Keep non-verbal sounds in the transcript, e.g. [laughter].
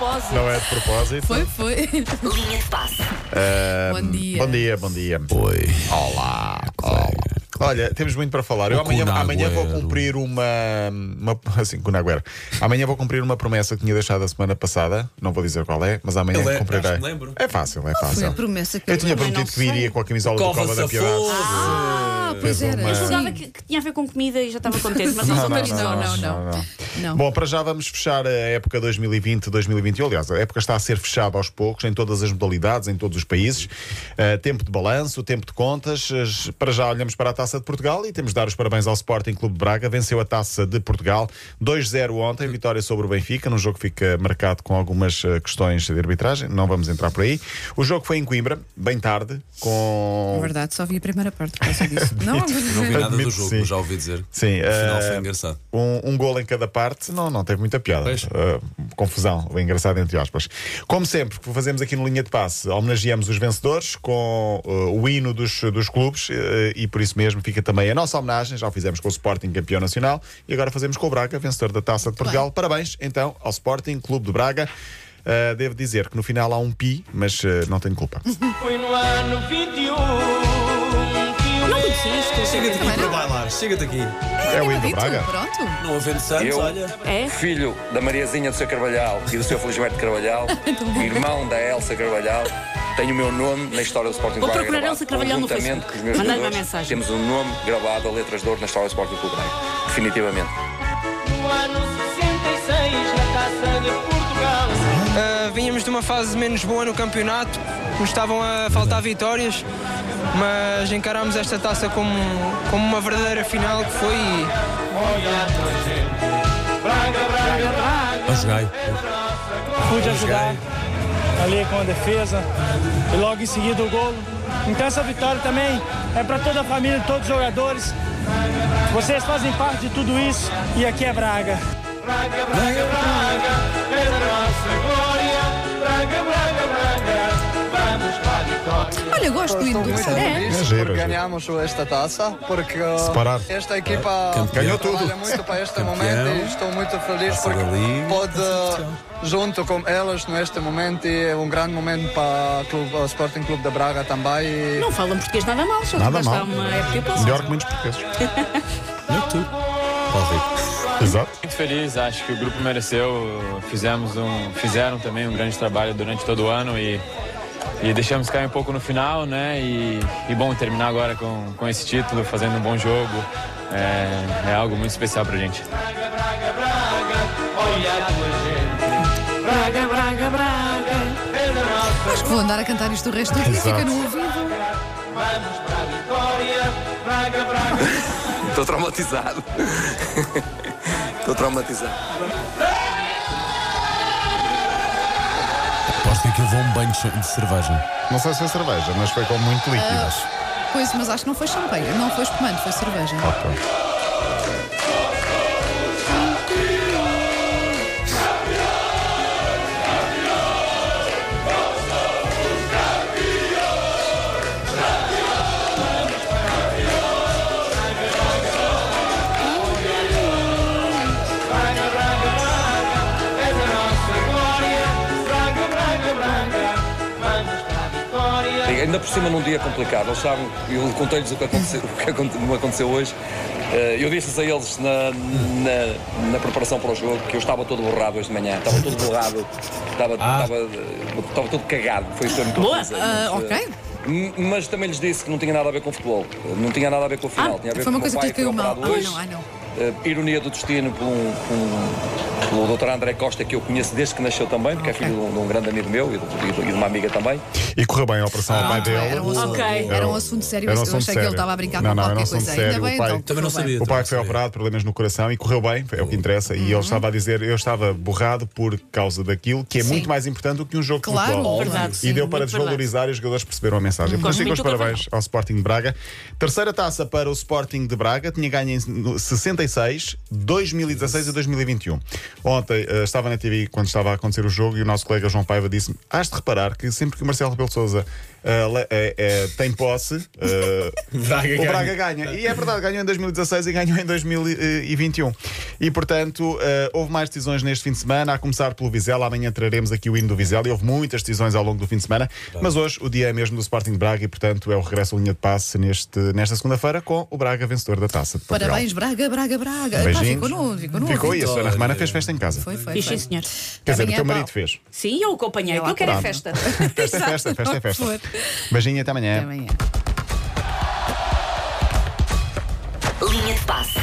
propósito. Não é de propósito. Foi, foi. Linha de passe. Bom dia. Bom dia, bom dia. Oi. Olá. Olá. Olha, temos muito para falar. Eu amanhã, amanhã vou cumprir uma, uma. [laughs] Assim, com Agüero. Amanhã vou cumprir uma promessa que tinha deixado a semana passada. Não vou dizer qual é, mas amanhã é? cumprirei. Acho que lembro. É fácil, é Foi a fácil. promessa que Eu eu tinha prometido que viria com a camisola do Cova da Piedade. Ah, pois era. uma- Eu julgava que, que tinha a ver com comida e já estava [laughs] contente, mas Não, não, não, não, cristã. não, não. Não. Bom, para já vamos fechar a época 2020-2021. Aliás, a época está a ser fechada aos poucos, em todas as modalidades, em todos os países. Uh, tempo de balanço, tempo de contas. As- Para já olhamos para a taça de Portugal e temos de dar os parabéns ao Sporting Clube de Braga. Venceu a taça de Portugal 2-0 ontem, vitória sobre o Benfica, num jogo que fica marcado com algumas uh, questões de arbitragem. Não vamos entrar por aí. O jogo foi em Coimbra, bem tarde, com. Na verdade, só vi a primeira parte por causa disso. [laughs] Não, Não vi nada do Admito, jogo, sim. mas já ouvi dizer. Sim, O final foi engraçado. um, um gol em cada parte, não, não teve muita piada. Uh, confusão, o engraçado entre aspas. Como sempre, o que fazemos aqui no Linha de Passe, homenageamos os vencedores com uh, o hino dos, dos clubes uh, e por isso mesmo fica também a nossa homenagem. Já o fizemos com o Sporting campeão nacional e agora fazemos com o Braga, vencedor da Taça de Portugal. Parabéns então ao Sporting Clube de Braga. Uh, devo dizer que no final há um pi, mas uh, não tenho culpa. Foi no ano 21 Chega-te aqui para bailar, chega-te aqui. É o hino do Dito, Braga? Pronto. Não havendo Santos, Eu? olha. É? filho da Mariazinha do seu Carvalhal e do seu Felisberto Carvalhal, [laughs] irmão da Elsa Carvalhal, tenho o meu nome na história do Sporting Vou procurar. Elsa Carvalhal no Conjuntamente Facebook. com os meus Mandar-lhe uma jogadores, mensagem. Temos um nome gravado a letras de ouro na história do Sporting Clube Braga. Definitivamente. no ano 66 na Taça de Portugal. Uh, vínhamos de uma fase menos boa no campeonato, nos estavam a faltar vitórias, mas encarámos esta taça como, como uma verdadeira final que foi. e Olha a tua gente. Braga, Braga, Braga. Ó, jogai. pude ajudar ali com a defesa e logo em seguida o gol. Então essa vitória também é para toda a família, todos os jogadores. Vocês fazem parte de tudo isso e aqui é Braga. Braga, Braga, Braga. É nossa glória. Braga, Braga, Braga. Vamos para. Olha, gosto do hino do feliz É giro, é ganhamos esta taça, porque Separar. esta equipa Campeão. Ganhou trabalha tudo. muito para este Campeão. momento e estou muito feliz Taça porque da pode, junto com elas neste momento, e é um grande momento para o clube- o Sporting Clube de Braga também. E Não falam português nada mal, só Nada mal. uma época. Melhor que muitos portugueses. [laughs] Não tu. Exato. Muito feliz, acho que o grupo mereceu. Fizemos um, fizeram também um grande trabalho durante todo o ano e, e deixamos cair um pouco no final, né? E, e bom, terminar agora com, com esse título, fazendo um bom jogo, é, é algo muito especial pra gente. Braga, Braga, Braga. Olha a tua gente. Braga, Braga, Braga. É da nossa Acho que vou andar a cantar isto o resto do dia, fica no ouvido. Vamos para a vitória. Braga, Braga. Estou traumatizado. Estou traumatizado. Aposto que aquilo levou um banho de cerveja. Não sei se foi cerveja, mas foi com muito líquido. Pois, mas acho que não foi champanhe, não foi espumante, foi cerveja. Ok. Ainda por cima num dia complicado. Eles sabem, eu contei-lhes o que aconteceu, [laughs] o que me aconteceu hoje. Eh, Eu disse a eles na, na, na preparação para o jogo que eu estava todo borrado hoje de manhã. Estava todo borrado. Estava, estava, estava todo cagado. Foi o termo que eu Boa. Ah, Mas, ok. eh, Mas também lhes disse que não tinha nada a ver com futebol. Não tinha nada a ver com a final. Ah, tinha a ver foi uma com o coisa meu que lhe pai caiu mal. hoje. não, ai não. Eh, ironia do destino por um, por um- pelo Dr. André Costa, que eu conheço desde que nasceu também, porque Ok. é filho de um, de um grande amigo meu e de, e de- e de uma amiga também. E correu bem a operação ao pai dele. era um assunto, Ok. era um assunto sério. Era um eu assunto achei que ele sério. estava a brincar Não, com não, um qualquer coisa. sério. Ainda bem, O pai- então. Também não bem. sabia. O pai foi operado, problemas no coração e correu bem, é o que interessa. E ele estava a dizer: Eu estava borrado por causa daquilo, que é Uhum. Sim. muito mais importante do que um jogo de Claro, futebol. Verdade, e sim, deu para desvalorizar e os jogadores perceberam a mensagem. Por isso, Gosto fica os parabéns ao Sporting de Braga. Terceira taça para o Sporting de Braga, tinha ganho em 66, 2016 e 2021. Ontem eh, estava na TV quando estava a acontecer o jogo e o nosso colega João Paiva disse-me: Has de reparar que sempre que o Marcelo Rebelo de Souza tem posse, eh, [laughs] Braga o ganha. Braga ganha. E é verdade, ganhou em 2016 e ganhou em 2021. E portanto, eh, houve mais decisões neste fim de semana, a começar pelo Vizela. Amanhã traremos aqui o hino do Vizela e houve muitas decisões ao longo do fim de semana. Mas hoje o dia é mesmo do Sporting de Braga e, portanto, é o regresso à linha de passe neste, nesta segunda-feira com o Braga vencedor da taça. Parabéns, Braga, Braga, Braga. Epá, Beijinhos. ficou no, ficou no Ficou e a. Susana Romana fez festa em casa. Foi, foi. Fiz sim, senhor. Quer dizer, o teu pá. marido fez. Sim, eu acompanhei. Eu quero é [laughs] festa. Festa é festa, festa é festa. Beijinho até amanhã. Até amanhã. Linha de passe.